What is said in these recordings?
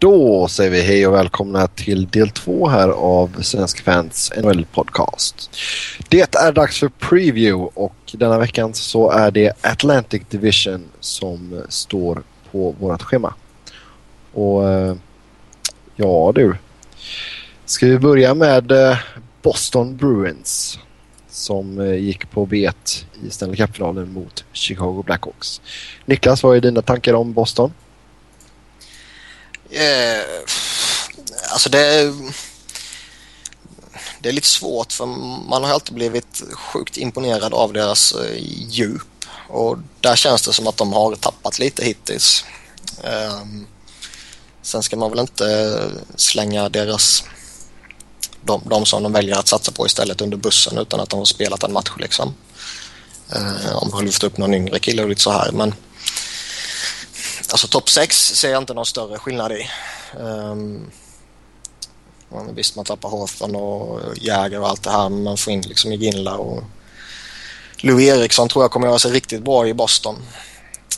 Då säger vi hej och välkomna till del två här av Svenska Fans NHL Podcast. Det är dags för preview och denna veckan så är det Atlantic Division som står på vårt schema. Och eh, ja du, ska vi börja med eh, Boston Bruins som eh, gick på bet i Stanley Cup-finalen mot Chicago Blackhawks. Niklas, vad är dina tankar om Boston? Eh, alltså det är, det är lite svårt för man har alltid blivit sjukt imponerad av deras eh, djup och där känns det som att de har tappat lite hittills. Eh, sen ska man väl inte eh, slänga deras de, de som de väljer att satsa på istället under bussen utan att de har spelat en match liksom. Eh, om man har lyft upp någon yngre kille och lite så här men Alltså topp 6 ser jag inte någon större skillnad i. Um, visst, man tappar Hawthorn och Jäger och allt det här men man får in liksom Iginla och Louis Eriksson tror jag kommer göra sig riktigt bra i Boston.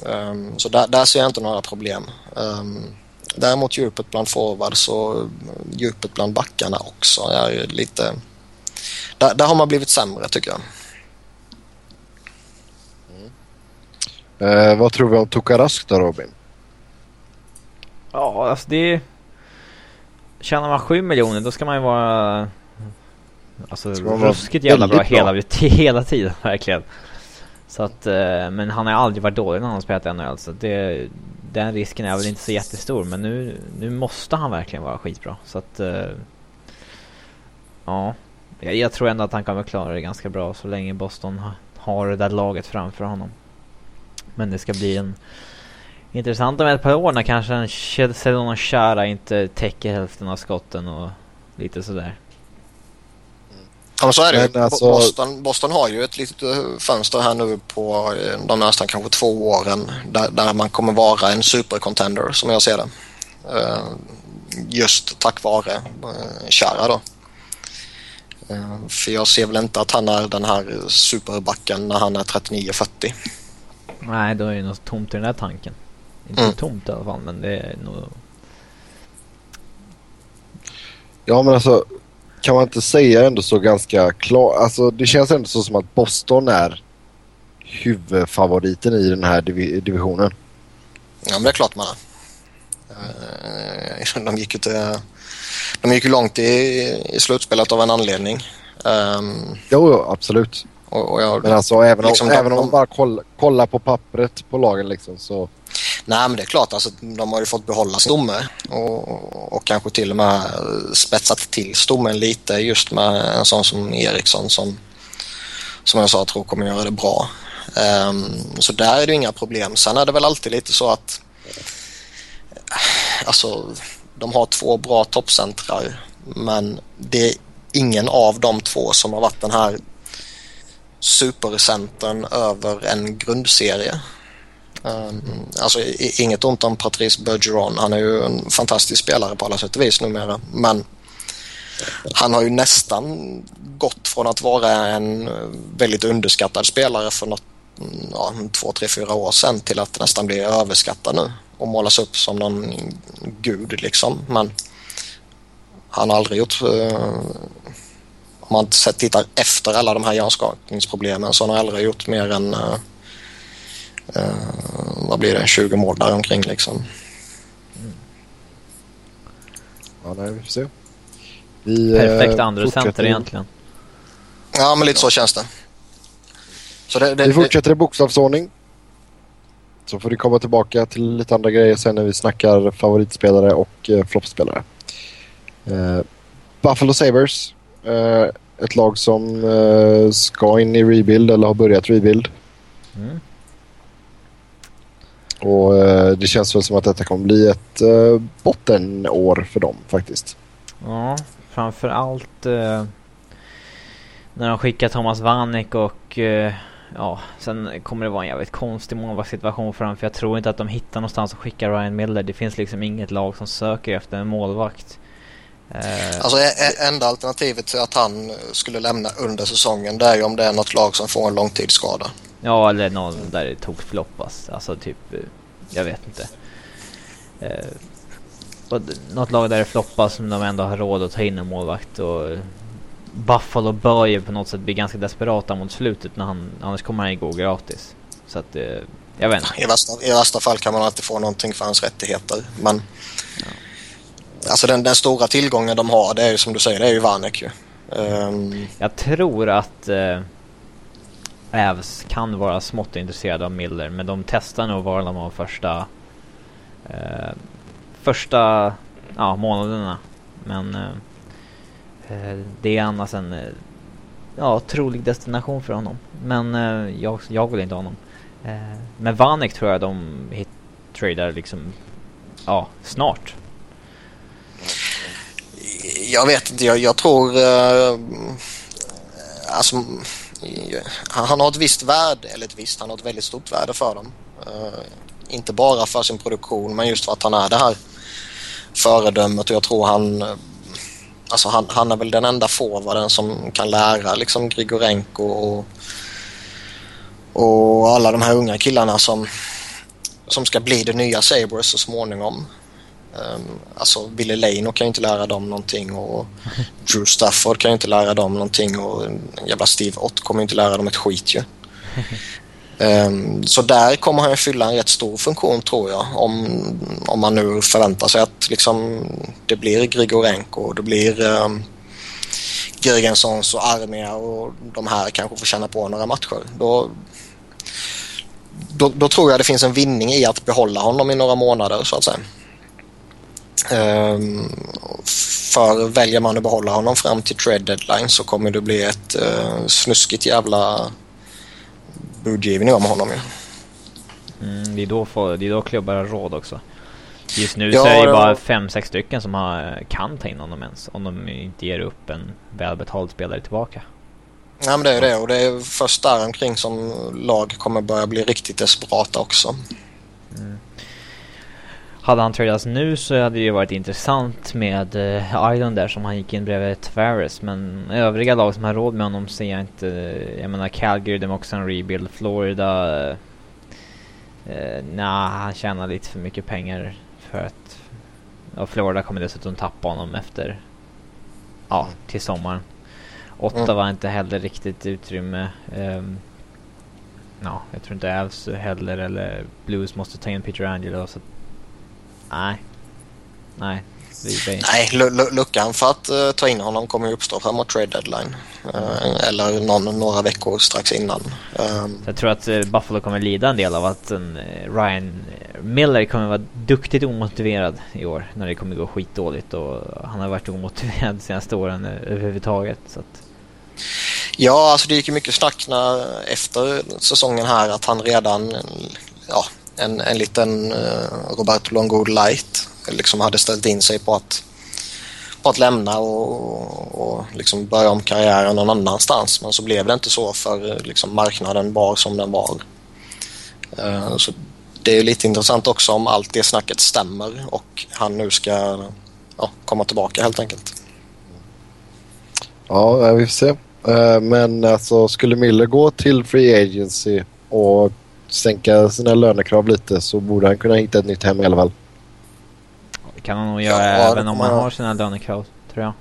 Um, så där, där, ser jag inte några problem. Um, däremot djupet bland forwards och djupet bland backarna också är lite... Där, där har man blivit sämre tycker jag. Mm. Eh, vad tror vi om Tokarask då Robin? Ja, alltså det... Tjänar man 7 miljoner då ska man ju vara... Alltså ruskigt jävla bra, bra. Hela, hela tiden verkligen. Så att, eh, men han har aldrig varit dålig när han har spelat NHL så det, den risken är väl inte så jättestor men nu, nu måste han verkligen vara skitbra så att eh, Ja jag, tror ändå att han kommer klara det ganska bra så länge Boston har det där laget framför honom. Men det ska bli en intressant om ett par år när kanske en Sedona Chara inte täcker hälften av skotten och lite sådär. Ja men så är det alltså... Boston, Boston har ju ett litet eh, fönster här nu på eh, de nästan kanske två åren där, där man kommer vara en supercontender som jag ser det. Uh, just tack vare Chara då. För jag ser väl inte att han är den här superbacken när han är 39-40. Nej, då är det något tomt i den där tanken. Inte mm. tomt i alla fall, men det är nog... Ja, men alltså kan man inte säga ändå så ganska klart. Alltså det känns ändå så som att Boston är huvudfavoriten i den här div divisionen. Ja, men det är klart man är. Eh, de gick ju till, de gick ju långt i, i slutspelet av en anledning. Um, jo, absolut. Och, och jag, men alltså även om, liksom även om man bara kollar kolla på pappret på lagen liksom så Nej men det är klart, alltså, de har ju fått behålla stomme och, och kanske till och med spetsat till stommen lite just med en sån som Eriksson som, som jag sa tror kommer göra det bra. Um, så där är det inga problem. Sen är det väl alltid lite så att alltså, de har två bra toppcentrar men det är ingen av de två som har varit den här supercentern över en grundserie. Um, alltså inget ont om Patrice Bergeron. Han är ju en fantastisk spelare på alla sätt och vis numera. Men han har ju nästan gått från att vara en eh, väldigt underskattad spelare för något, mm, ja, två, tre, fyra år sedan till att nästan bli överskattad nu och målas upp som någon gud liksom. Men han har aldrig gjort... Uh, om man tittar efter alla de här hjärnskakningsproblemen så har han aldrig gjort mer än Uh, vad blir det? 20 mål där omkring liksom. Mm. Ja, nej, vi får se. Vi, Perfekt uh, andra center egentligen. Ja, men lite så känns det. Så det, det vi fortsätter i bokstavsordning. Så får vi komma tillbaka till lite andra grejer sen när vi snackar favoritspelare och uh, floppspelare. Uh, Buffalo Sabres. Uh, ett lag som uh, ska in i rebuild eller har börjat rebuild. Mm. Och eh, det känns väl som att detta kommer bli ett eh, bottenår för dem faktiskt. Ja, framförallt eh, när de skickar Thomas Vanek och eh, ja, sen kommer det vara en jävligt konstig målvaktssituation för dem för jag tror inte att de hittar någonstans att skicka Ryan Miller. Det finns liksom inget lag som söker efter en målvakt. Eh, alltså enda alternativet till att han skulle lämna under säsongen det är ju om det är något lag som får en långtidsskada. Ja, eller någon där det tog floppas. Alltså typ, eh, jag vet inte. eh, något lag där det floppas som de ändå har råd att ta in en målvakt och Buffalo bör ju på något sätt bli ganska desperata mot slutet när han, annars kommer han ju gå gratis. Så att, eh, jag vet inte. I värsta, I värsta fall kan man alltid få någonting för hans rättigheter. Men ja alltså den, den, stora tillgången de har, det är ju som du säger, det är ju Vanek ju. Um... Jag tror att eh, Ävs kan vara smått intresserade av Miller, men de testar nog Varlamov av första eh, första ja, månaderna. Men eh, eh det är annars en eh, ja, trolig destination för honom. Men eh, jag, jag vill inte ha honom. Eh, men Vanek tror jag de hit tradar liksom ja, snart. Jag vet inte, jag, jag tror uh, alltså han har ett visst värde, eller ett visst, han har ett väldigt stort värde för dem. Uh, inte bara för sin produktion men just för att han är det här föredömet och jag tror han eh, Alltså han, han är väl den enda forwarden som kan lära liksom Grigorenko och, och alla de här unga killarna som, som ska bli det nya Sabres så småningom. Um, alltså Ville Leino kan ju inte lära dem någonting och Drew Stafford kan ju inte lära dem någonting och jävla Steve Ott kommer ju inte lära dem ett skit ju. Um, så där kommer han fylla en rätt stor funktion tror jag om, om man nu förväntar sig att liksom, det blir Grigorenko och det blir um, Girgensons och Armia och de här kanske får känna på några matcher. Då, då, då, tror jag det finns en vinning i att behålla honom i några månader så att säga. Um, för väljer man att behålla honom fram till trade deadline så kommer det bli ett uh, snuskigt jävla budgivning om honom ju. Mm, det, är då för, det är då klubbar har råd också. Just nu ja, så är det ja. bara fem, sex stycken som har, kan ta in honom ens. Om de inte ger upp en välbetald spelare tillbaka. Ja men det är det och det är först där omkring som lag kommer börja bli riktigt desperata också. Mm. Hade han tradats nu så hade det ju varit intressant med uh, Island där som han gick in bredvid Tavares. Men övriga lag som har råd med honom ser jag inte. Jag menar Calgary, de också en rebuild. Florida. Uh, uh, nah, han tjänar lite för mycket pengar för att... Och Florida kommer dessutom tappa honom efter... Ja, till sommaren. Ottawa var mm. inte heller riktigt utrymme. Um, ja, jag tror inte Avs heller eller Blues måste ta in Peter Angelo. Så Nej. Nej. Nej, luckan för att uh, ta in honom kommer ju uppstå framåt trade deadline. Uh, eller någon, några veckor strax innan. Um, jag tror att uh, Buffalo kommer lida en del av att en, Ryan Miller kommer vara duktigt omotiverad i år när det kommer gå skitdåligt och han har varit omotiverad de senaste åren överhuvudtaget. Så att... Ja, alltså det gick ju mycket snack när, efter säsongen här att han redan ja, en, en liten eh, uh, Roberto Longo light liksom hade ställt in sig på att, på att lämna och, och liksom börja om karriären någon annanstans. Men så blev det inte så för eh, liksom, marknaden var som den var. Uh, så det är lite intressant också om allt det snacket stämmer och han nu ska ja, komma tillbaka helt enkelt. Ja, vi får se. Men alltså skulle Miller gå till Free Agency och sänka sina lönekrav lite så borde han kunna hitta ett nytt hem i alla fall. Det kan han nog göra ja, även om man har sina lönekrav, tror jag.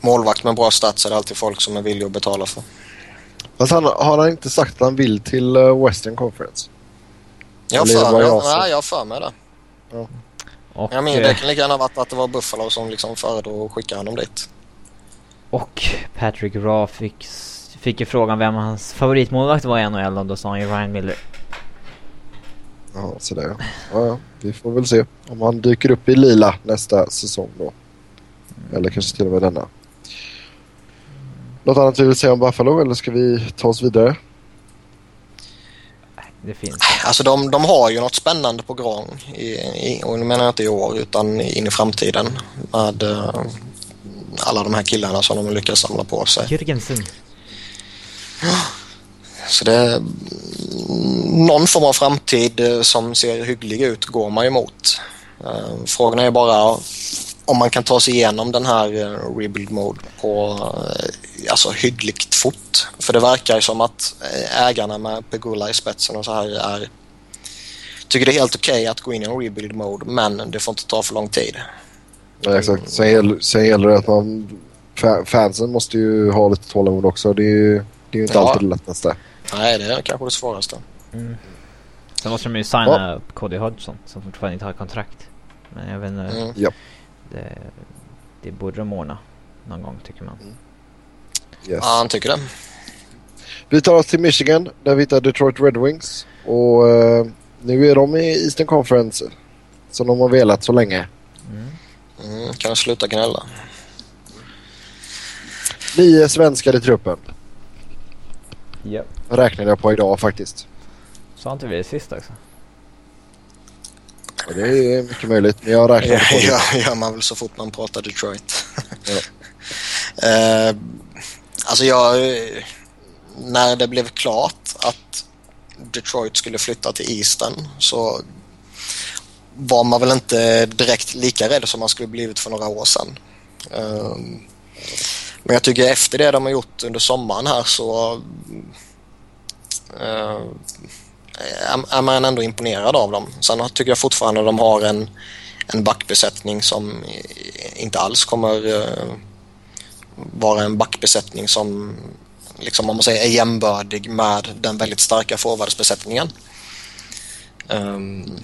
Målvakt med bra stats är det alltid folk som är villiga att betala för. Fast han, har han inte sagt att han vill till uh, Western Conference? Jag för, jag, jag, nej, jag har för mig det. Ja. Och, jag menar, det kan lika gärna varit att det var Buffalo som liksom föredrog att skicka honom dit. Och Patrick Raw fick Fick ju frågan vem hans favoritmålvakt var i NHL och då sa han ju Ryan Miller. Ja, sådär ja. ja. Vi får väl se om han dyker upp i lila nästa säsong då. Eller kanske till och med denna. Något annat du vill säga om Buffalo eller ska vi ta oss vidare? Det finns. Alltså de, de har ju något spännande på gång. I, i, och nu menar jag inte i år utan in i framtiden. Med uh, alla de här killarna som de lyckas samla på sig. Jürgensen. Så det mm, någon form av framtid eh, som ser hygglig ut går man ju mot. Eh, frågan är bara om man kan ta sig igenom den här eh, rebuild mode på alltså hyggligt fort. För det verkar ju som att ägarna med Pegula i spetsen och så här är tycker det är helt okej okay att gå in i en rebuild mode men det får inte ta för lång tid. Ja, exakt. Sen gäller, sen gäller det att man... Fansen måste ju ha lite tålamod också. Det är ju, det är ju inte ja. alltid det lättaste. Nej, det är kanske det svåraste. Mm. Sen måste de ju signa ja. Cody Hodgson som fortfarande inte har kontrakt. Men jag vet inte. Mm. Ja. Det, det borde de ordna någon gång tycker man. Mm. Yes. Ja, han tycker det. Vi tar oss till Michigan där vi hittar Detroit Red Wings. Och uh, nu är de i Eastern Conference som de har velat så länge. Mm. Mm, kan sluta gnälla. Nio svenskar i truppen. Yep. Räknade jag på idag faktiskt. Sa inte vi det sist också? Ja, det är mycket möjligt. Men jag räknade på det. Ja, gör man väl så fort man pratar Detroit. ja. uh, alltså jag... När det blev klart att Detroit skulle flytta till Eastern så var man väl inte direkt lika rädd som man skulle blivit för några år sedan. Um, men jag tycker efter det de har gjort under sommaren här så uh, är man ändå imponerad av dem. Sen tycker jag fortfarande att de har en, en backbesättning som inte alls kommer uh, vara en backbesättning som liksom, om man säger, är jämbördig med den väldigt starka forwardsbesättningen. Um,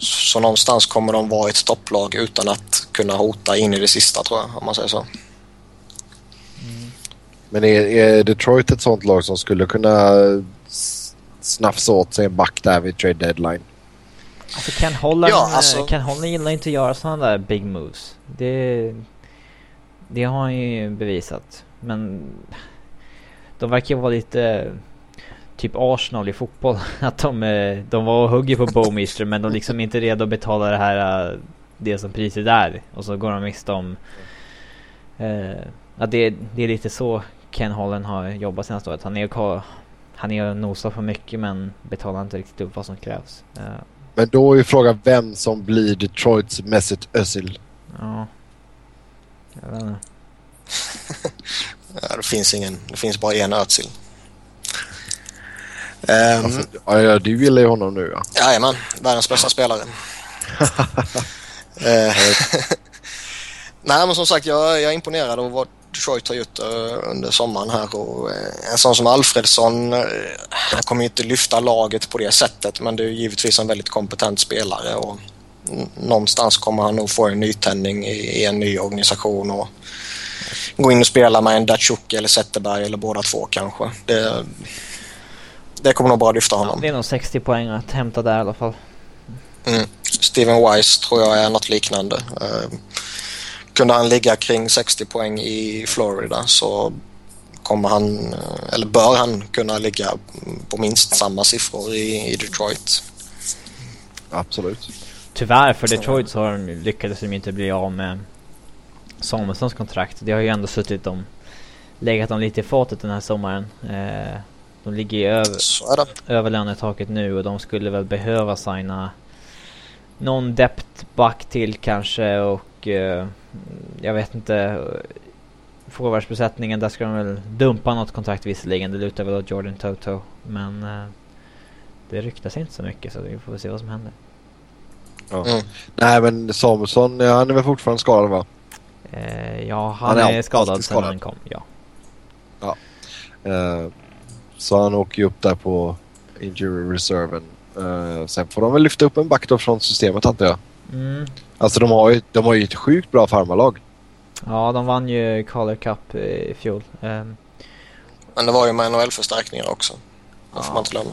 så någonstans kommer de vara ett topplag utan att kunna hota in i det sista tror jag, om man säger så. Mm. Men är, är, Detroit ett sånt lag som skulle kunna snafsa åt sig en back där vid trade deadline? Alltså Ken Holland, ja, alltså... Ken Holland gillar inte att göra sådana där big moves. Det, det har han ju bevisat. Men de verkar vara lite typ Arsenal i fotboll. Att de, eh, de var och hugger på Bowmister men de liksom inte är redo att betala det här eh, det som priset är. Och så går de miste om... Eh, att det, det är lite så Ken Holland har jobbat senaste året. Han är och, han är och nosar för mycket men betalar inte riktigt upp vad som krävs. Eh. Men då är frågan vem som blir Detroits Mesut Özil. Ja. Jag vet inte. ja, det finns ingen. Det finns bara en Özil. Um, alltså, ja, du gillar ju honom nu ja. Jajamän, världens bästa spelare. uh, Nej men som sagt jag, jag är imponerad av vad Detroit har gjort uh, under sommaren här och uh, en sån som Alfredsson, han kommer ju inte lyfta laget på det sättet men det är givetvis en väldigt kompetent spelare och någonstans kommer han nog få en nytändning i, i en ny organisation och gå in och spela med en Datsjuk eller Zetterberg eller båda två kanske. Det, det kommer nog bara lyfta honom. Ja, det är nog 60 poäng att hämta där i alla fall. Mm. Steven Wise tror jag är något liknande. Uh, kunde han ligga kring 60 poäng i Florida så kommer han, eh, eller bör han kunna ligga på minst samma siffror i, i Detroit. Absolut. Tyvärr för Detroit så har de, lyckades de inte bli av med Samuelssons kontrakt. Det har ju ändå suttit dem, legat dem lite i fatet den här sommaren. Eh, de ligger ju över, över lönetaket nu och de skulle väl behöva signa någon depth back till kanske och uh, jag vet inte forwardsbesättningen där ska de väl dumpa något kontrakt visserligen. Det lutar väl åt Jordan Toto men uh, det ryktas inte så mycket så vi får se vad som händer. Ja. Mm. Nej men Samuelsson, han är väl fortfarande skadad va? Uh, ja han, han är, är skadad sedan han kom, ja. Ja. Uh, så han åker ju upp där på injury reserven. Uh, sen får de väl lyfta upp en back då från systemet antar jag. Mm. Alltså de har ju, de har ju ett sjukt bra farmarlag. Ja, de vann ju Calder Cup i fjol. Um. Men det var ju med NHL-förstärkningar också. Det får ja. man inte glömma.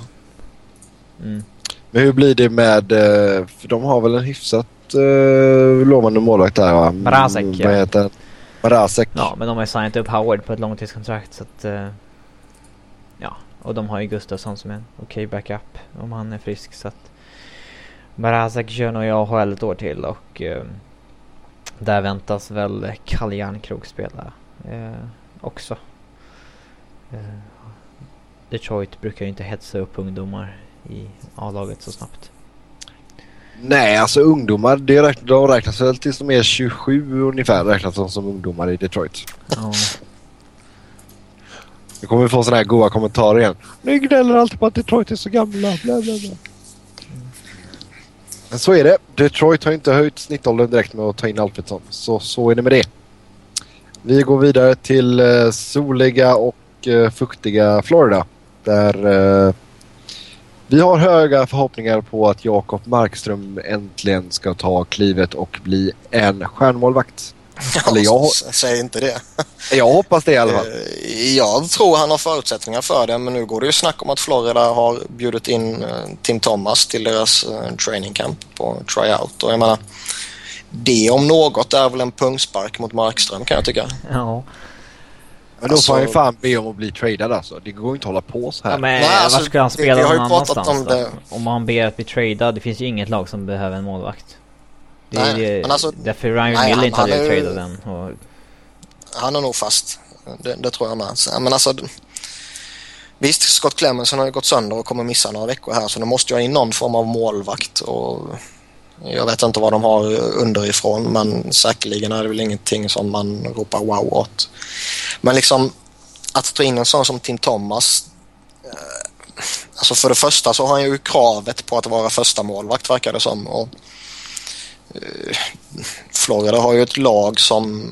Mm. Men hur blir det med, eh, för de har väl en hyfsat uh, lovande målvakt där va? Mrazek. Mm, vad heter Mrazek. Ja, men de har ju signat upp Howard på ett långtidskontrakt så att... Uh, och de har ju Gustafsson som är en okej okay backup om han är frisk så att Barazak kör nog i AHL ett år till och eh, där väntas väl Kalle Järnkrok spela eh, också. Eh, Detroit brukar ju inte hetsa upp ungdomar i A-laget så snabbt. Nej, alltså ungdomar, det de räknas väl tills de är 27 ungefär räknas de som ungdomar i Detroit. Ja. Nu kommer vi få sådana här goa kommentarer igen. Ni gnäller alltid på att Detroit är så gamla. Bla, bla, bla. Men så är det. Detroit har inte höjt snittåldern direkt med att ta in Alfredsson. Så, så är det med det. Vi går vidare till eh, soliga och eh, fuktiga Florida. Där eh, vi har höga förhoppningar på att Jakob Markström äntligen ska ta klivet och bli en stjärnmålvakt. Eller jag... Säg inte det. jag hoppas det i alla fall. Eh, jag tror han har förutsättningar för det men nu går det ju snack om att Florida har bjudit in eh, Tim Thomas till deras eh, training camp på tryout och jag menar det om något är väl en pungspark mot Markström kan jag tycka. Ja. Men då alltså, får han ju fan be om att bli tradad alltså. Det går ju inte att hålla på så här. Ja, men Nej, alltså, ska han spela någon annanstans om, det... om han ber att bli tradad? Det finns ju inget lag som behöver en målvakt. Det är nej, men alltså, därför Ryan nej, Mill inte hade tradat den. Och... Han är nog fast. Det, det tror jag med. Men alltså... Visst, Scott Clemmensen har ju gått sönder och kommer missa några veckor här så nu måste jag in någon form av målvakt. Och jag vet inte vad de har underifrån men säkerligen är det väl ingenting som man ropar wow åt. Men liksom att ta in en sån som Tim Thomas eh, Alltså för det första så har han ju kravet på att vara första målvakt verkar det som. Och, Eh, Florida har ju ett lag som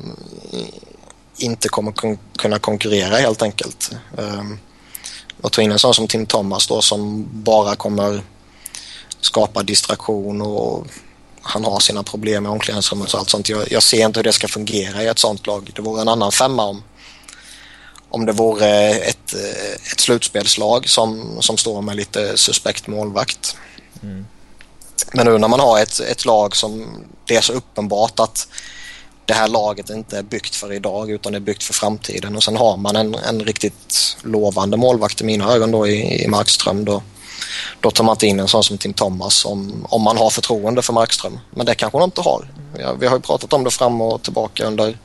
inte kommer kon kunna konkurrera helt enkelt. Eh, och ta in en sån som Tim Thomas då som bara kommer skapa distraktion och han har sina problem med omklädningsrummet och allt sånt. Jag, jag, ser inte hur det ska fungera i ett sånt lag. Det vore en annan femma om, om det vore ett, ett slutspelslag som, som står med lite suspekt målvakt. Mm. Men nu när man har ett, ett lag som det är så uppenbart att det här laget inte är byggt för idag utan det är byggt för framtiden och sen har man en, en riktigt lovande målvakt i mina ögon då i, i Markström då, då tar man inte in en sån som Tim Thomas om, om man har förtroende för Markström. Men det kanske man inte har. Ja, vi har ju pratat om det fram och tillbaka under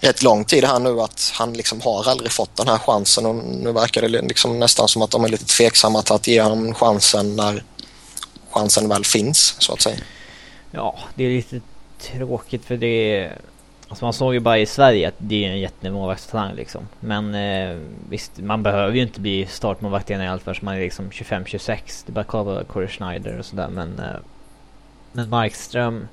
rätt lång tid här nu att han liksom har aldrig fått den här chansen och nu verkar det liksom nästan som att de är lite tveksamma till att ge honom chansen när chansen väl finns så att säga. Ja, det är lite tråkigt för det Alltså man såg ju bara i Sverige att det är en jättemålvaktstalang liksom. Men eh, visst, man behöver ju inte bli startmålvakt i allt förrän man är liksom 25-26. Det är bara att kolla Corey Schneider och sådär. Men, eh, men Markström,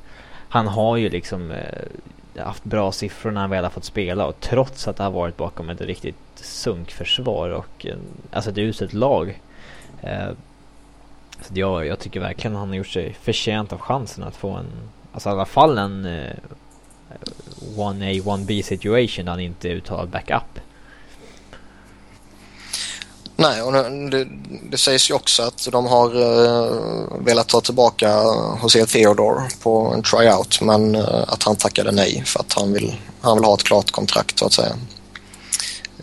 han har ju liksom eh, haft bra siffror när han väl har fått spela. Och trots att det har varit bakom ett riktigt sunkförsvar och eh, alltså ett uselt lag. Eh, så jag, jag tycker verkligen han har gjort sig förtjänt av chansen att få en, alltså i alla fall en eh, 1A, 1B situation där han inte är uttalad backup. Nej, och det, det, sägs ju också att de har uh, velat ta tillbaka José Theodor på en tryout men uh, att han tackade nej för att han vill, han vill ha ett klart kontrakt så att säga.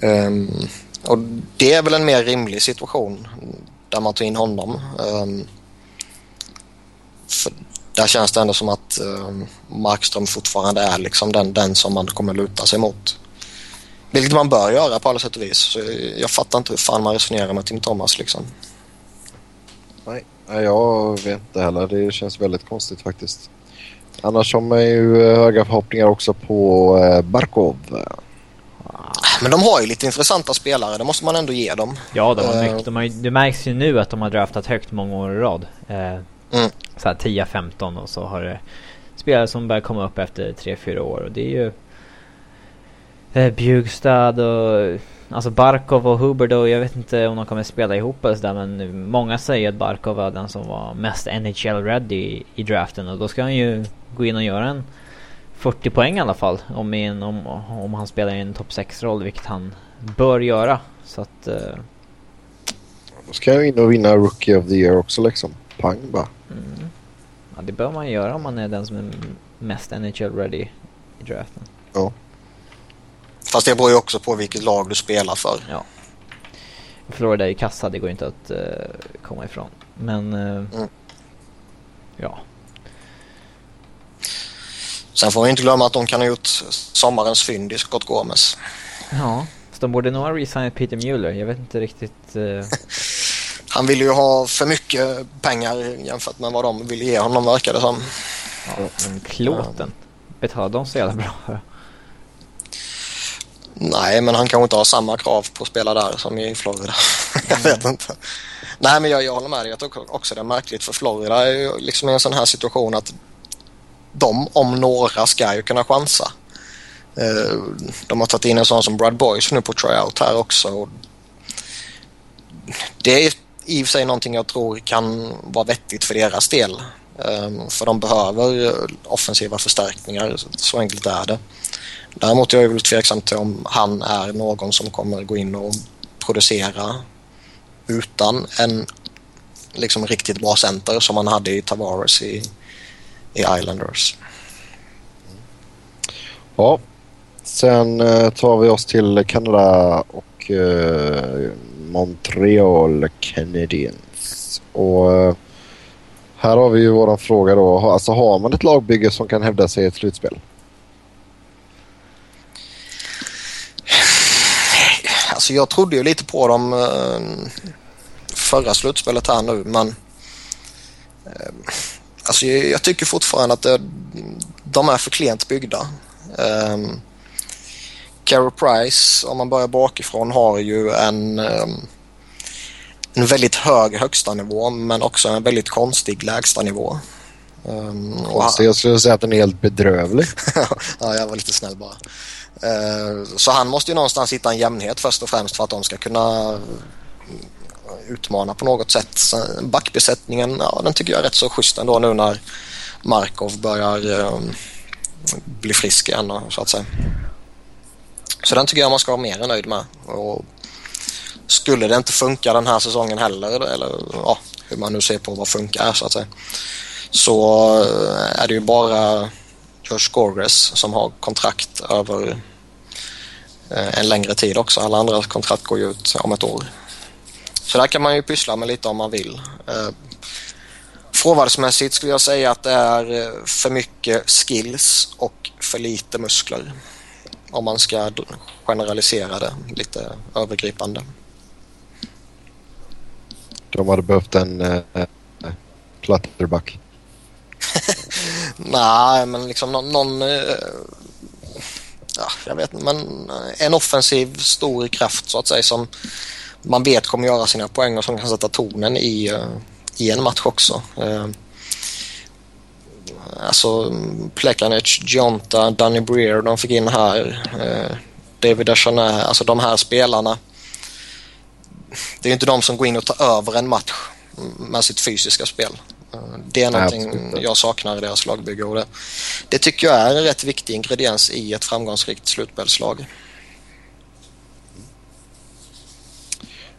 Um, och det är väl en mer rimlig situation där man tar in honom. Um, för där känns det ändå som att um, Markström fortfarande är liksom den, den som man kommer luta sig mot. Vilket man bör göra på alla sätt och vis. Så jag fattar inte hur fan man resonerar med Tim Thomas liksom. Nej, jag vet inte heller. Det känns väldigt konstigt faktiskt. Annars har man ju eh, höga förhoppningar också på eh, Barkov. Men de har ju lite intressanta spelare, det måste man ändå ge dem. Ja, de har mycket. De har, det märks ju nu att de har draftat högt många år i rad. Mm. Så 10-15 och så har det spelare som börjar komma upp efter 3-4 år och det är ju eh, Bjugstad och alltså Barkov och Huber då, jag vet inte om de kommer spela ihop eller sådär men många säger att Barkov var den som var mest NHL ready i, i draften och då ska han ju gå in och göra en 40 poäng i alla fall om, en, om, om han spelar i en topp 6-roll vilket han bör göra så att uh... Då ska jag in och vinna Rookie of the Year också liksom. Pang bara. Mm. Ja, det bör man göra om man är den som är mest NHL-ready i draften. Ja. Fast det beror ju också på vilket lag du spelar för. Ja. Florida är ju kassa, det går inte att uh, komma ifrån. Men... Uh, mm. Ja. Sen får vi inte glömma att de kan ha gjort sommarens fynd i Scott Gomez. Ja, så de borde nog ha resignat Peter Mueller. Jag vet inte riktigt... Uh... han ville ju ha för mycket pengar jämfört med vad de ville ge honom verkar det som. Ja, men klåten. Betalade de så jävla bra? Nej, men han kanske inte har samma krav på att spela där som i Florida. jag vet inte. Nej, men jag, jag håller med dig. Jag tycker också det är märkligt för Florida är ju liksom i en sån här situation att de om några ska ju kunna chansa. Eh, de har tagit in en sån som Brad Boys nu på tryout här också. Det är i och för sig någonting jag tror kan vara vettigt för deras del. Eh, för de behöver eh, offensiva förstärkningar, så enkelt är det. Däremot är jag väl tveksam till om han är någon som kommer gå in och producera utan en liksom riktigt bra center som han hade i Tavares i, i Islanders. Ja, sen eh, tar vi oss till Kanada och eh, Montreal Canadiens. Och eh, här har vi ju våran fråga då. Alltså har man ett lagbygge som kan hävda sig i ett slutspel? Alltså jag trodde ju lite på dem eh, förra slutspelet här nu men eh, alltså jag tycker fortfarande att det, de är för klent byggda. Um, Carey Price, om man börjar bakifrån, har ju en, um, en väldigt hög högsta nivå men också en väldigt konstig lägsta nivå. Um, Konstig, jag skulle säga att den är helt bedrövlig. ja, jag var lite snäll bara. Uh, så han måste ju någonstans hitta en jämnhet först och främst för att de ska kunna utmana på något sätt. Backbesättningen, ja den tycker jag är rätt så schysst ändå nu när Markov börjar um, bli frisk igen så att säga. Så den tycker jag man ska vara mer än nöjd med. Och skulle det inte funka den här säsongen heller eller ja, hur man nu ser på vad funkar så att säga. Så eh, är det ju bara Josh Gorges som har kontrakt över eh, en längre tid också. Alla andra kontrakt går ju ut om ett år. Så där kan man ju pyssla med lite om man vill. Eh, forwardsmässigt skulle jag säga att det är eh, för mycket skills och för lite muskler. Om man ska generalisera det lite övergripande. De hade behövt en äh, platterback. Nej, men liksom någon... någon äh, ja, jag vet inte, men en offensiv stor kraft så att säga som man vet kommer göra sina poäng och som kan sätta tonen i, uh, i en match också. Uh, alltså Plekanec, Gionta, Danny Breer de fick in här. Uh, David Dechanet, alltså de här spelarna. Det är inte de som går in och tar över en match med sitt fysiska spel. Det är någonting jag saknar i deras lagbygge och det, det tycker jag är en rätt viktig ingrediens i ett framgångsrikt slutspelslag.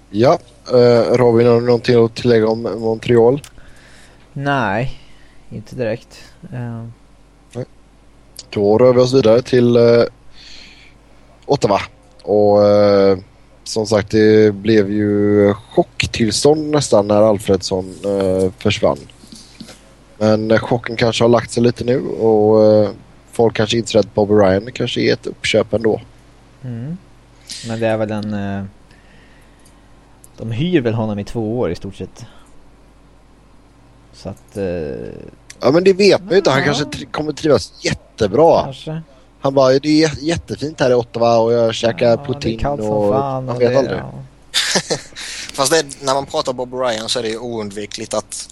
Ja, uh, Robin har du någonting att tillägga om Montreal? Nej, inte direkt. Nej. Då rör vi oss vidare till uh, Ottawa. Och uh, som sagt det blev ju chocktillstånd nästan när Alfredsson uh, försvann. Men chocken kanske har lagt sig lite nu och folk kanske inser att Bobby Ryan kanske är ett uppköp ändå. Mm. Men det är väl en de hyr väl honom i två år i stort sett. Så att... Eh... Ja men det vet man ju inte. Han kanske kommer trivas jättebra. Kanske. Han bara, det är jättefint här i Ottawa och jag käkar ja, poutine och... Fan, man vet det, aldrig. Ja. Fast det, när man pratar Bob Ryan så är det ju oundvikligt att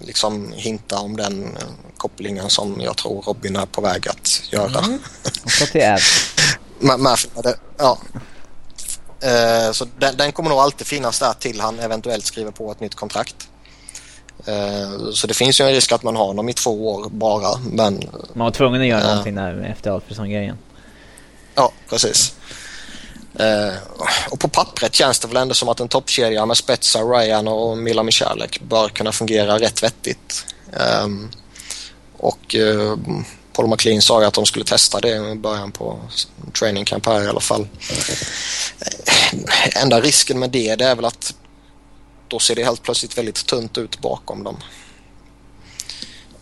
liksom hinta om den eh, kopplingen som jag tror Robin är på väg att göra. Mm. Och så till Ed. med, ja, Eh, så den, den, kommer nog alltid finnas där till han eventuellt skriver på ett nytt kontrakt. Eh, så det finns ju en risk att man har honom i två år bara. Men, man var tvungen att göra uh, någonting där efter Alfredsson-grejen. Ja, precis. Uh, och på pappret känns det väl ändå som att en toppkedja med Spetsa, Ryan och Mila Michalek bör kunna fungera rätt vettigt. Um, och Paul McLean sa ju att de skulle testa det i början på training camp här i alla fall. Eh, enda risken med det, det är väl att då ser det helt plötsligt väldigt tunt ut bakom dem.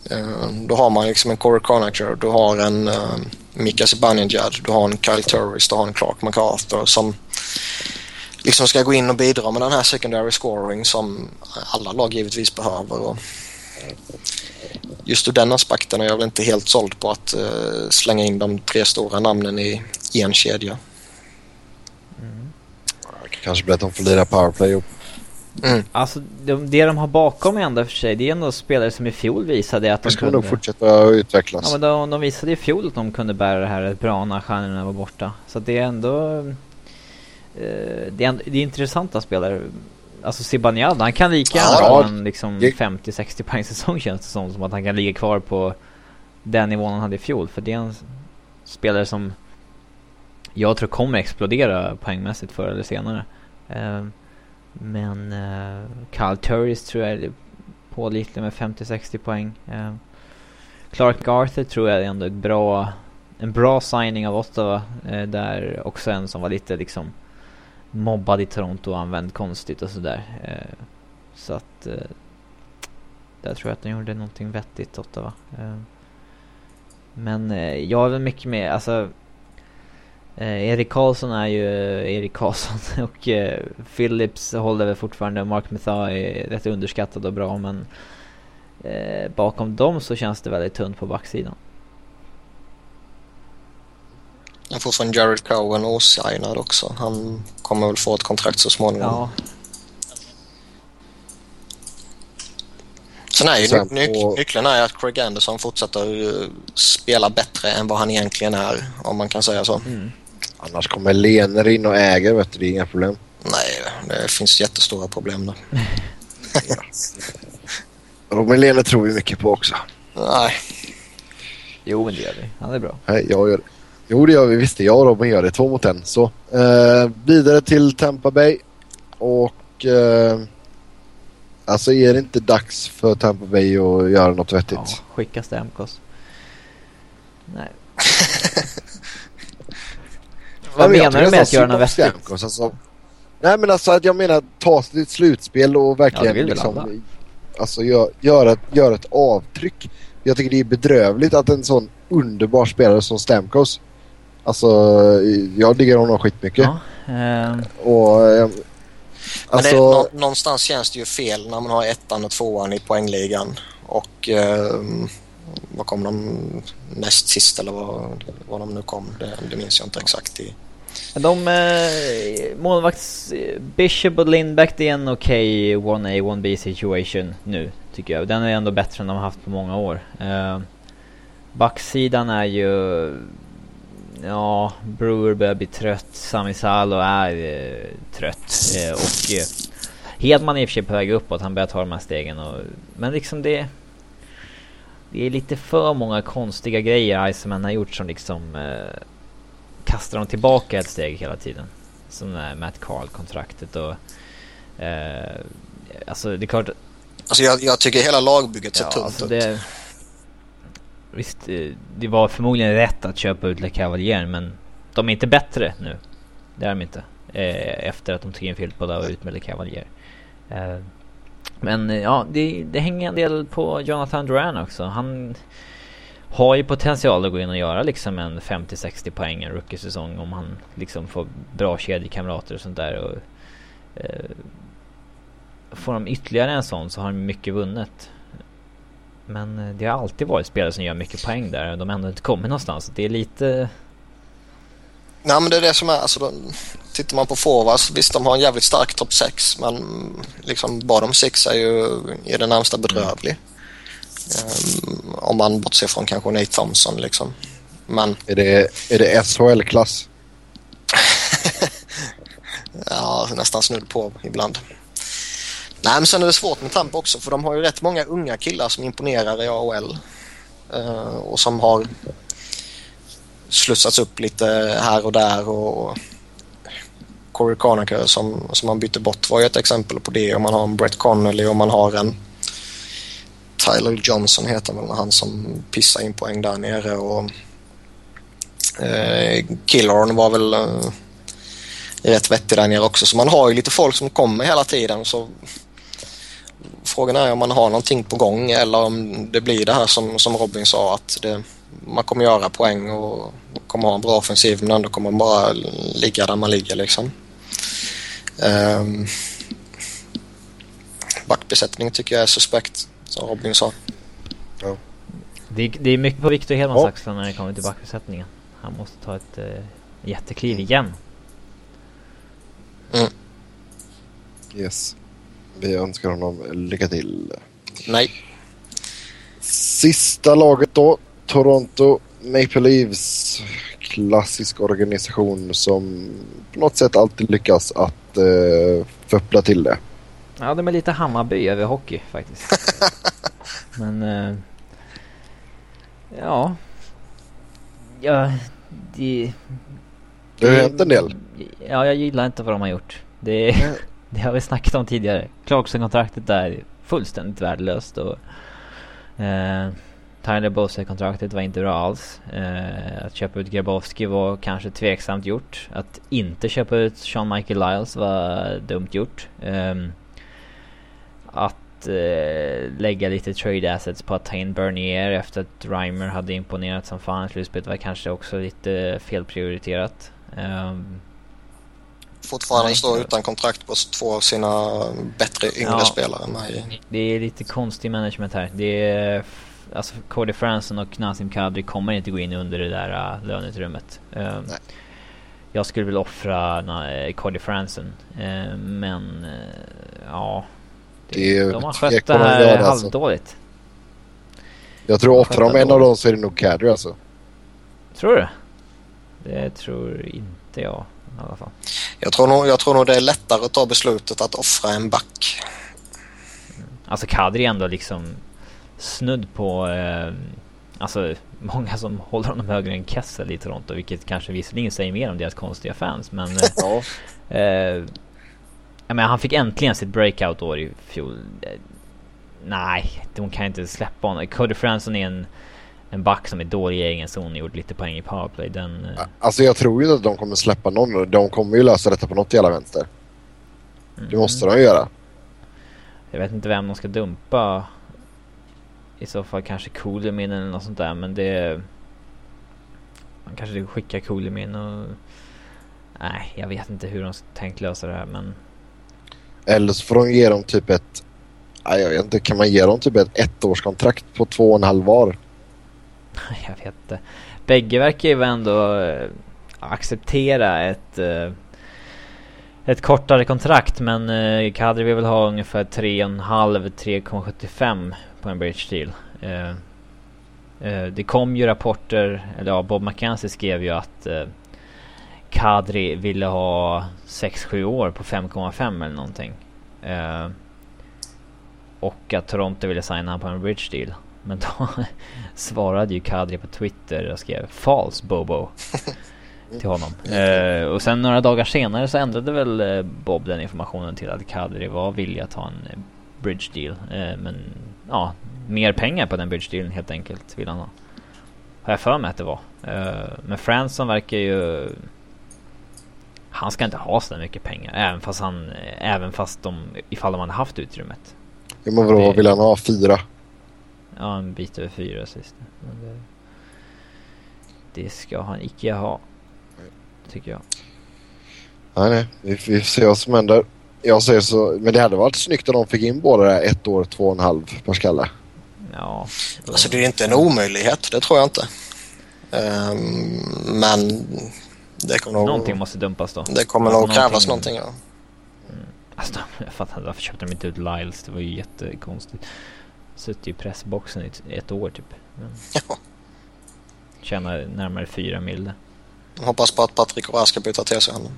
Eh, då har man liksom en Corey Conacher, du har en eh, uh, Mika Zibanejad, du har en Kyle Turris, du har en Clark MacArthur som liksom ska gå in och bidra med den här secondary scoring som alla lag givetvis behöver. Och just ur den aspekten är jag väl inte helt såld på att uh, slänga in de tre stora namnen i en kedja. Mm. Kanske blir att de får lira powerplay ihop. Mm. Alltså det, det de har bakom ändå för sig, det är ändå spelare som i fjol visade att de kunde... nog fortsätta utvecklas. Ja men de, de visade i fjol att de kunde bära det här rätt bra när stjärnorna var borta. Så det är ändå... Eh, det, är, det är intressanta spelare. Alltså Zibanejad, han kan lika gärna ja, en liksom 50-60 poäng säsong känns det som. Som att han kan ligga kvar på den nivån han hade i fjol. För det är en spelare som jag tror kommer explodera poängmässigt förr eller senare. Uh, men uh, Kyle Turris tror jag är pålitlig med 50-60 poäng. Uh, Clark Arthur tror jag är ändå ett bra, en bra signing av Ottawa. Uh, där också en som var lite liksom mobbad i Toronto och använd konstigt och sådär. Eh, så att uh, där tror jag att de gjorde någonting vettigt Ottawa. Uh, eh, men jag är väl mycket mer, alltså Eh, Erik Karlsson är ju eh, Erik Karlsson och eh, Phillips håller väl fortfarande. Mark Metha är rätt underskattad och bra men eh, bakom dem så känns det väldigt tunt på backsidan. Från Jared Cowen osignad också. Han kommer väl få ett kontrakt så småningom. Ja. Sen är ju ny, ny, nyckeln är att Craig Anderson fortsätter spela bättre än vad han egentligen är, om man kan säga så. Mm. Annars kommer Lener in och äger, vet du, det är inga problem. Nej, det finns jättestora problem där. Robin Lener tror vi mycket på också. Nej. Jo, men det gör vi. Han är bra. Nej, jag gör det. Jo, det gör vi visst. Jag och Robin gör det. Två mot en. Så, eh, vidare till Tampa Bay. Och... Eh, alltså, är det inte dags för Tampa Bay att göra något vettigt? Ja, skicka Stamkos. Nej. Vad menar du med att göra något vettigt? Alltså, nej men alltså att jag menar ta sig ett slutspel och verkligen ja, liksom, alltså, gör, gör, ett, gör ett avtryck. Jag tycker det är bedrövligt att en sån underbar spelare som Stamkos Alltså jag diggar honom skitmycket. Ja, eh. Och eh, alltså... Nå någonstans känns det ju fel när man har ettan och tvåan i poängligan. Och eh, vad kom de näst sist eller vad, vad de nu kom? Det, det minns jag inte exakt i de eh, målvakts... Bishop och Lindback det är en okej okay 1A, 1B situation nu tycker jag. Den är ändå bättre än de har haft på många år. Eh, backsidan är ju... Ja, Brewer börjar bli trött. Sami Salo är eh, trött. Eh, och eh, Hedman är i och för sig på väg uppåt. Han börjar ta de här stegen. Och, men liksom det... Det är lite för många konstiga grejer Iceman har gjort som liksom... Eh, kastar de tillbaka ett steg hela tiden. Som det här Matt Carl-kontraktet och... Eh, alltså det är klart... Alltså jag, jag tycker hela lagbygget ser ja, tunt alltså ut visst, eh, det var förmodligen rätt att köpa ut Le Cavalier men de är inte bättre nu. Det är de inte. Eh, efter att de tog in Filippa och ut med Le Cavalier. Eh, men eh, ja, det, det hänger en del på Jonathan Duran också. Han har ju potential att gå in och göra liksom en 50-60 poäng en rookie-säsong om han liksom får bra kedjekamrater och sånt där. Och, eh, får de ytterligare en sån så har de mycket vunnet. Men eh, det har alltid varit spelare som gör mycket poäng där och de har ändå inte kommit någonstans. Det är lite... Nej men det är det som är, alltså då, tittar man på forwards, visst de har en jävligt stark topp 6 men liksom bottom 6 är ju i det närmsta bedrövlig. Mm. Um, om man bortser från kanske Nate Thompson liksom. Men... Är det, är det SHL-klass? ja, nästan snudd på ibland. Nej, men sen är det svårt med Tampa också för de har ju rätt många unga killar som imponerar i AHL. Uh, eh, och som har slussats upp lite här och där och Corey Conacher som, som man bytte bort var ju ett exempel på det. och man har en Brett Connolly och man har en Tyler Johnson heter väl han som pissar in poäng där nere och eh, Killorn var väl eh, rätt vettig där nere också. Så man har ju lite folk som kommer hela tiden. Så Frågan är om man har någonting på gång eller om det blir det här som, som Robin sa att det, man kommer göra poäng och kommer ha en bra offensiv men ändå kommer man bara ligga där man ligger liksom. Um, backbesättning tycker jag är suspekt som Robin sa. Ja. Det, det är mycket på Victor Hedmans ja. axlar när det kommer till backbesättningen. Han måste ta ett uh, jättekliv igen. Mm. Yes. Vi önskar honom lycka till. Nej. Sista laget då. Toronto Maple Leafs. Klassisk organisation som på något sätt alltid lyckas att uh, föppla till det. Ja, de är lite Hammarby över hockey faktiskt. Men... Uh, ja. Ja, det... Det har hänt en del. Ja, jag gillar inte vad de har gjort. Det, det har vi snackat om tidigare. Clarkson-kontraktet är fullständigt värdelöst och... eh, Tyler Bose-kontraktet var inte bra alls. Eh, att köpa ut Grabowski var kanske tveksamt gjort. Att inte köpa ut Sean Michael Lyles var dumt gjort. Ehm, eh, att lägga lite trade assets på att ta in Bernier efter att Reimer hade imponerat som fan i slutspelet var kanske också lite felprioriterat. Um, Fortfarande står utan kontrakt på två av sina bättre yngre ja, spelare med Det är lite konstig management här. Det är alltså Cody Franson och Nazim Kadri kommer inte gå in under det där uh, löneutrymmet. Um, jag skulle vilja offra uh, Cody Franson. Uh, men uh, ja. Det, det de har skött det här alltså. halvdåligt. Jag tror offrar de en av dem så är det nog Kadri alltså. Tror du? Det tror inte jag i alla fall. Jag tror nog, jag tror nog det är lättare att ta beslutet att offra en back. Alltså Kadri är ändå liksom snudd på... Eh, alltså många som håller honom högre än Kessel i Toronto, vilket kanske visserligen säger mer om deras konstiga fans, men... Eh, ja. eh, jag menar, han fick äntligen sitt breakout-år i fjol. Eh, nej, de kan inte släppa honom. Cody Franson är en, en back som är dålig i egen zon och gjort lite poäng i powerplay. Den, eh... Alltså jag tror ju att de kommer släppa någon. De kommer ju lösa detta på något jävla vänster. Mm. Det måste de göra. Jag vet inte vem de ska dumpa i så fall kanske Coolimin eller något sånt där men det... Man kanske skickar Coolimin och... Nej, jag vet inte hur de tänkt lösa det här men... Eller så får de ge dem typ ett... Nej, jag vet inte. Kan man ge dem typ ett ettårskontrakt på två och en halv var? Jag vet inte. Bägge verkar ju ändå äh, acceptera ett... Äh, ett kortare kontrakt men eh, Kadri vill väl ha ungefär 3,5-3,75 på en bridge deal. Eh, eh, det kom ju rapporter, eller ja, Bob McKenzie skrev ju att eh, Kadri ville ha 6-7 år på 5,5 eller någonting. Eh, och att Toronto ville signa honom på en bridge deal. Men då svarade ju Kadri på Twitter och skrev False Bobo. till honom. Eh, och sen några dagar senare så ändrade väl eh, Bob den informationen till att Kadri var villig att ha en bridge deal. Eh, men ja, mer pengar på den bridge dealen helt enkelt vill han ha. Har jag för mig att det var. Uh, men Franson verkar ju... Han ska inte ha så mycket pengar. Även fast han... Även fast de... Ifall de hade haft utrymmet. Ja men vadå, vill han ha? Fyra? Ja, en bit över fyra sist. Men det, det ska han icke ha. Tycker jag. Nej, nej. Vi, vi får se vad som händer. Jag säger så, men det hade varit snyggt om de fick in båda där ett år, två och en halv per skalle. Ja. Alltså det är inte en omöjlighet, det tror jag inte. Um, men det kommer nog... Någonting måste dumpas då. Det kommer nog krävas någonting, ja. Mm. Alltså, jag fattar inte varför köpte de inte ut Lyles? Det var ju jättekonstigt. Suttit i pressboxen i ett, ett år typ. Men... Ja. Tjänar närmare fyra mil. Hoppas på att Patrik Roy ska byta till sig honom.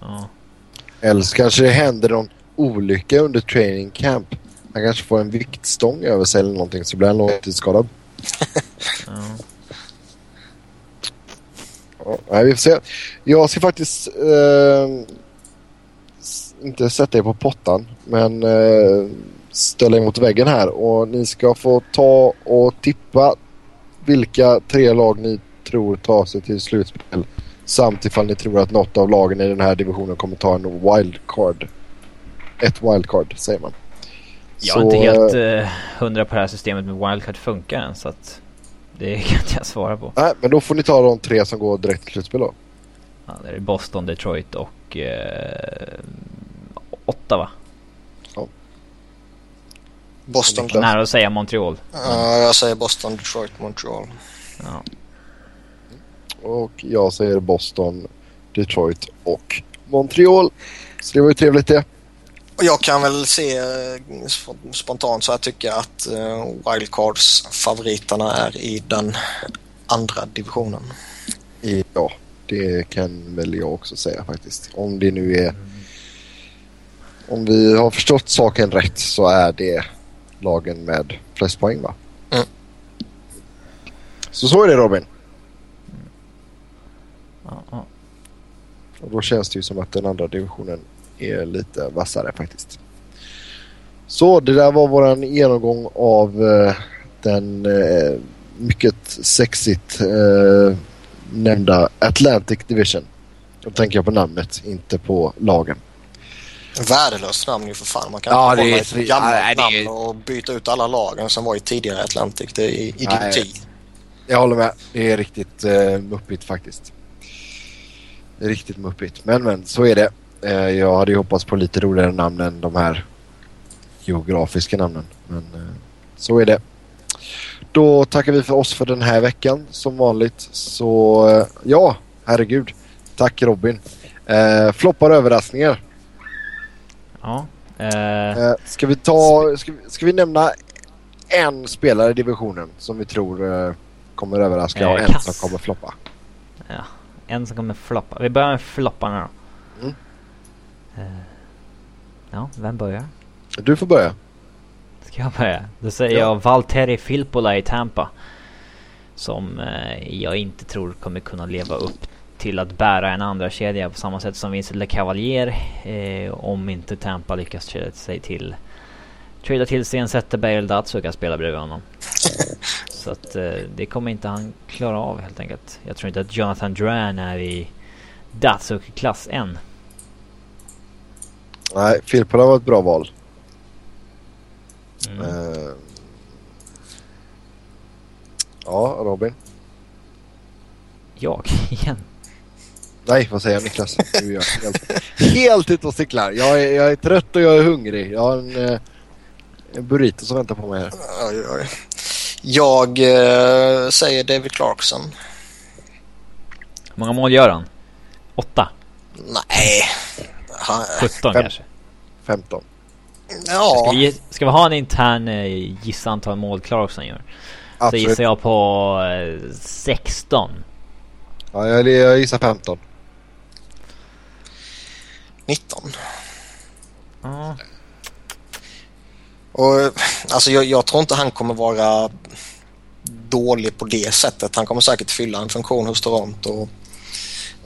Ja. Eller så kanske det händer någon olycka under training camp. Han kanske får en viktstång över sig eller någonting så blir han långtidsskadad. ja. ja. Nej, vi får se. Jag ska faktiskt eh, inte sätta er på pottan men eh, ställa er mot väggen här och ni ska få ta och tippa vilka tre lag ni tror tar sig till slutspel Samt ifall ni tror att något av lagen i den här divisionen kommer ta en wildcard. Ett wildcard säger man. Jag är så, inte helt uh, hundra på det här systemet med wildcard funkar än så att det kan inte jag svara på. Nej, men då får ni ta de tre som går direkt till slutspel då. Ja, det är Boston, Detroit och uh, Ottawa. Boston. Nära att säga Montreal. Ja, jag säger Boston, Detroit, Montreal. Ja. Och jag säger Boston, Detroit och Montreal. Så det var ju trevligt det. Och jag kan väl se eh, spontant så jag tycker att uh, wildcards-favoriterna är i den andra divisionen. Ja, det kan väl jag också säga faktiskt. Om det nu är... Om vi har förstått saken rätt så är det lagen med flest poäng va? Mm. Så så är det Robin. Ja, ja. Och då känns det ju som att den andra divisionen är lite vassare faktiskt. Så det där var våran genomgång av eh, den eh, mycket sexigt eh, nämnda Atlantic Division. Då tänker jag på namnet, inte på lagen. Värdelöst namn ju för fan. Man kan Ja, inte hålla ett gammalt ja, det är- namn och byta ut alla lagen som var i tidigare Atlantic. Det är Nej, idioti. Jag håller med. Det är riktigt uh, muppigt faktiskt. Riktigt muppigt. Men men, så är det. Eh, jag hade ju hoppats på lite roligare namn än de här geografiska namnen. Men eh, så är det. Då tackar vi för oss för den här veckan som vanligt. Så eh, ja, herregud. Tack Robin. Uh, floppar överraskningar. Ja. Eh, Uh, ska, vi ta, ska, vi- ska vi nämna en spelare i divisionen som vi tror eh, kommer överraska Eh, och en Kass. som kommer floppa? en som kommer floppa. Vi börjar med flopparna då. Mm. Eh, ja, vem börjar? Du får börja. Ska jag börja? Då säger Ja. jag Valtteri Filppula i Tampa. Som eh, jag inte tror kommer kunna leva upp till att bära en andra kedja på samma sätt som Vincent LeCavalier. Eh, om inte Tampa lyckas trada sig till trada till sig en Zetterberg eller Datsuk att spela bredvid honom. Så att eh, det kommer inte han klara av helt enkelt. Jag tror inte att Jonathan Duran är i Datsuk-klass än. Nej, Filippola var ett bra val. Mm. Eh, ja, Robin. Jag igen. Nej, vad säger jag Niklas? Du är jag helt, helt ute och cyklar. Jag är, jag är trött och jag är hungrig. Jag har en, eh, en burrito som väntar på mig här. Oj, oj. Jag eh, säger David Clarkson. Hur många mål gör han? Åtta? Nej. Han, 17 Fem. kanske? 15. ja, Ska vi, ska vi ha en intern eh, gissa antal mål Clarkson gör? Så Absolut. gissar jag på eh, 16. Ja, jag, jag gissar 15. 19. Ja. Och, alltså, jag, jag tror inte han kommer vara dålig på det sättet. Han kommer säkert fylla en funktion hos Toronto.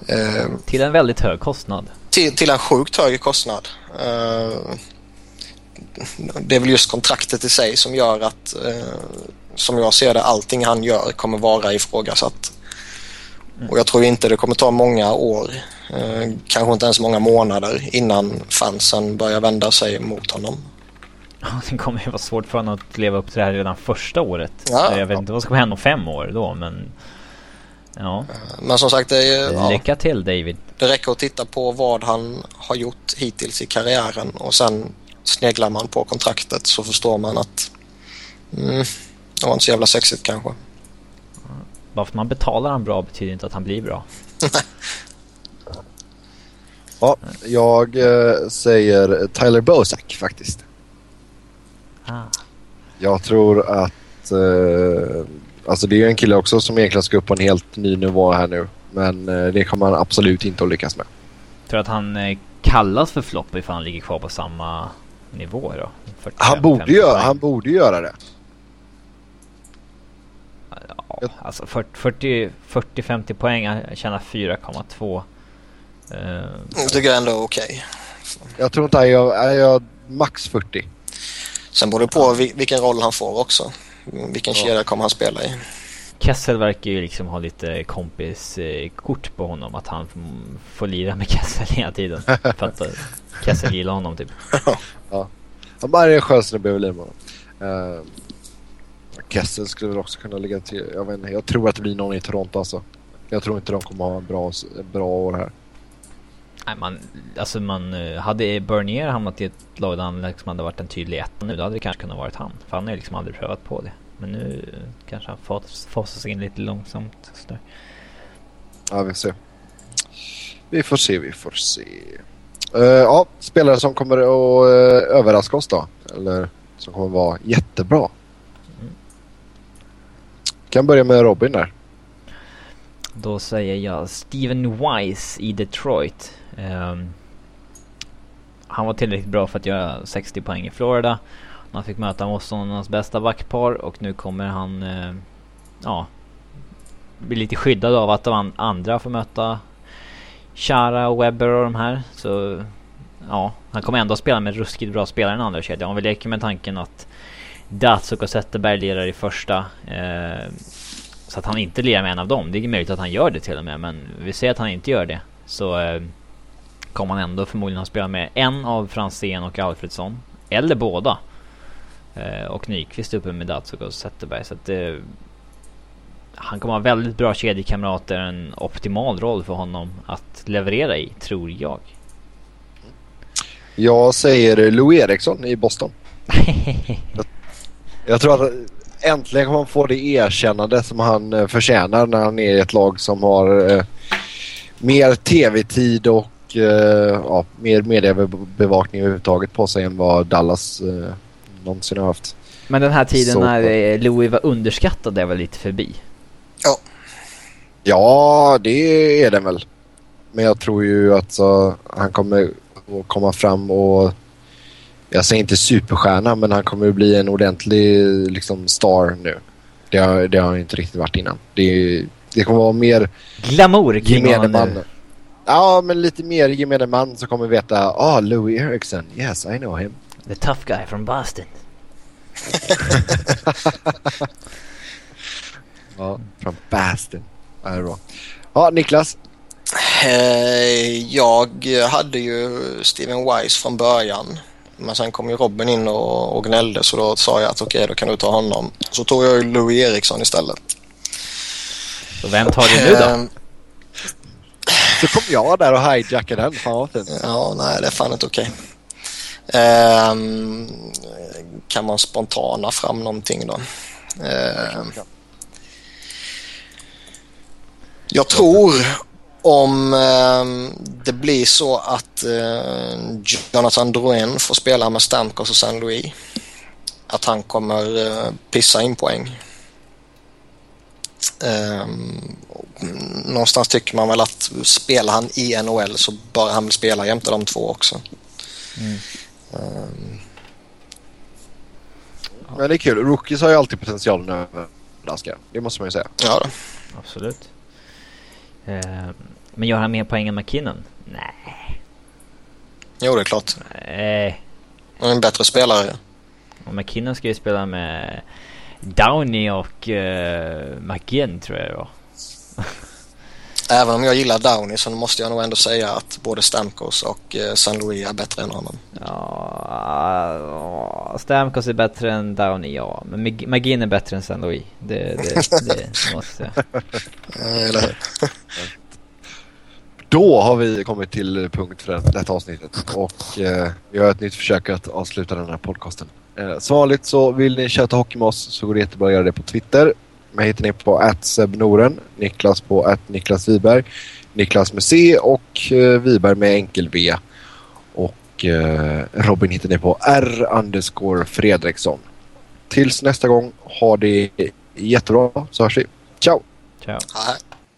Eh, Till en väldigt hög kostnad. till, till en sjukt hög kostnad. Eh, det är väl just kontraktet i sig som gör att, eh, som jag ser det, allting han gör kommer vara ifrågasatt. Och jag tror inte det kommer ta många år, eh, kanske inte ens många månader innan fansen börjar vända sig mot honom. Det kommer ju vara svårt för honom att leva upp till det här redan första året. Ja. Jag vet inte vad som kommer hända om fem år då men... Ja, Men som sagt, det, är- ja, lycka till David. det räcker att titta på vad han har gjort hittills i karriären och sen sneglar man på kontraktet så förstår man att mm, det var inte så jävla sexigt kanske. Bara för att man betalar han bra betyder inte att han blir bra. Ja, jag eh, säger Tyler Bozak faktiskt. Ah. Jag tror att... Eh, alltså det är en kille också som egentligen ska upp på en helt ny nivå här nu. Men eh, det kommer han absolut inte att lyckas med. Tror att han eh, kallas för flopp ifall han ligger kvar på samma nivå då? 45, Han borde, 50 göra, han borde göra det. Ja, alltså 40 40-50 poäng, han tjänar 4,2. Eh, Jag tycker jag ändå är okej. Jag tror inte han gör... Max 40? Sen beror det på vi- vilken roll han får också. Vilken Ja. kedja kommer han spela i? Kessel verkar ju liksom ha lite kompiskort på honom. Att han får lira med Kessel hela tiden. för att eh, Kessel gillar honom typ. Han bara är en skön snubbe över med honom. Kessel skulle väl också kunna ligga till... Jag, vet inte, jag tror att det blir någon i Toronto alltså. Jag tror inte de kommer ha en bra, bra år här. Nej, man, alltså man, eh, hade Bernier hamnat i ett lag där han liksom hade varit en tydlig etta nu, då hade det kanske kunnat varit han. För han har ju liksom aldrig prövat på det. Men nu kanske han fas, fasas in lite långsamt. Så Ja, vi får se. Vi får se, vi får se. Uh, ja, spelare som kommer att uh, överraska oss då. Eller som kommer att vara jättebra. Kan börja med Robin där. Då säger jag Steven Wise i Detroit. Um, han var tillräckligt bra för att göra 60 poäng i Florida. Han fick möta motståndarnas bästa backpar och nu kommer han uh, ja, bli lite skyddad av att de andra får möta Chara och Webber och de här. Så ja, han kommer ändå spela med ruskigt bra spelare i den andra kedjan. Om vi leker med tanken att Datsuk och Zetterberg lirar i första. Eh, så att han inte lirar med en av dem. Det är möjligt att han gör det till och med. Men vi säger att han inte gör det. Så eh, kommer han ändå förmodligen att spela med en av Franzén och Alfredsson. Eller båda. Eh, och Nyqvist uppe med Datsuk och Zetterberg. Så att eh, han kommer ha väldigt bra kedjekamrater. En optimal roll för honom att leverera i, tror jag. Jag säger Lou Eriksson i Boston. jag, jag tror att äntligen kommer han få det erkännande som han eh, förtjänar när han är i ett lag som har eh, mer tv-tid och eh, ja, mer mediebevakning överhuvudtaget på sig än vad Dallas eh, någonsin har haft. Men den här tiden Så. när eh, Louis var underskattad är väl lite förbi? Ja. Ja, det är den väl. Men jag tror ju att så, han kommer att komma fram och jag säger inte superstjärna men han kommer att bli en ordentlig liksom, star nu. Det har, det har han inte riktigt varit innan. Det, det kommer vara mer... Glamour kring honom nu. Ja, men lite mer gemene man som kommer veta ah, oh, Louis Eriksson. Yes, I know him. The tough guy from Boston. ja, från Boston. Ja, det är bra. Ja, Niklas. Eh, jag hade ju Steven Wise från början. Men sen kom ju Robin in och, och gnällde så då sa jag att okej, okay, då kan du ta honom. Så tog jag Louis Eriksson istället. Så vem tar du nu då? Ehm. Så kom jag där och hijackade den. Fan vad fint. Ja, nej det är fan inte okej. Okay. Um, kan man spontana fram någonting då? Um, jag tror om eh, det blir så att eh, Jonathan Drouin får spela med Stamkos och San Louis att han kommer eh, pissa in poäng. Eh, någonstans tycker man väl att spelar han i NHL så bör han väl spela jämte de två också. Mm. Um, Men det är kul. Rookies har ju alltid potentialen att överraska. Det måste man ju säga. Ja då. Absolut. Uh, men gör han mer poäng än McKinnon? Nej. Jo, det är klart. Nej. Han är en bättre spelare. Och McKinnon ska ju spela med Downey och uh, McGinn tror jag det var. Även om jag gillar Downey så måste jag nog ändå säga att både Stamkos och uh, San Louis är bättre än honom. Ja, Stamkos är bättre än Downey, ja. Men McGinn är bättre än San Louis. Det, det, det måste jag säga. Då har vi kommit till punkt för detta avsnittet och eh, vi har ett nytt försök att avsluta den här podcasten. Eh, som vanligt så vill ni köta hockey med oss så går det jättebra att göra det på Twitter. Mig hittar ni på Noren, Niklas på Niklas Wiberg, Niklas med C och eh, Wiberg med enkel V. Och eh, Robin hittar ni på R underscore Fredriksson. Tills nästa gång, ha det jättebra så hörs vi. Ciao! Ciao! Hej.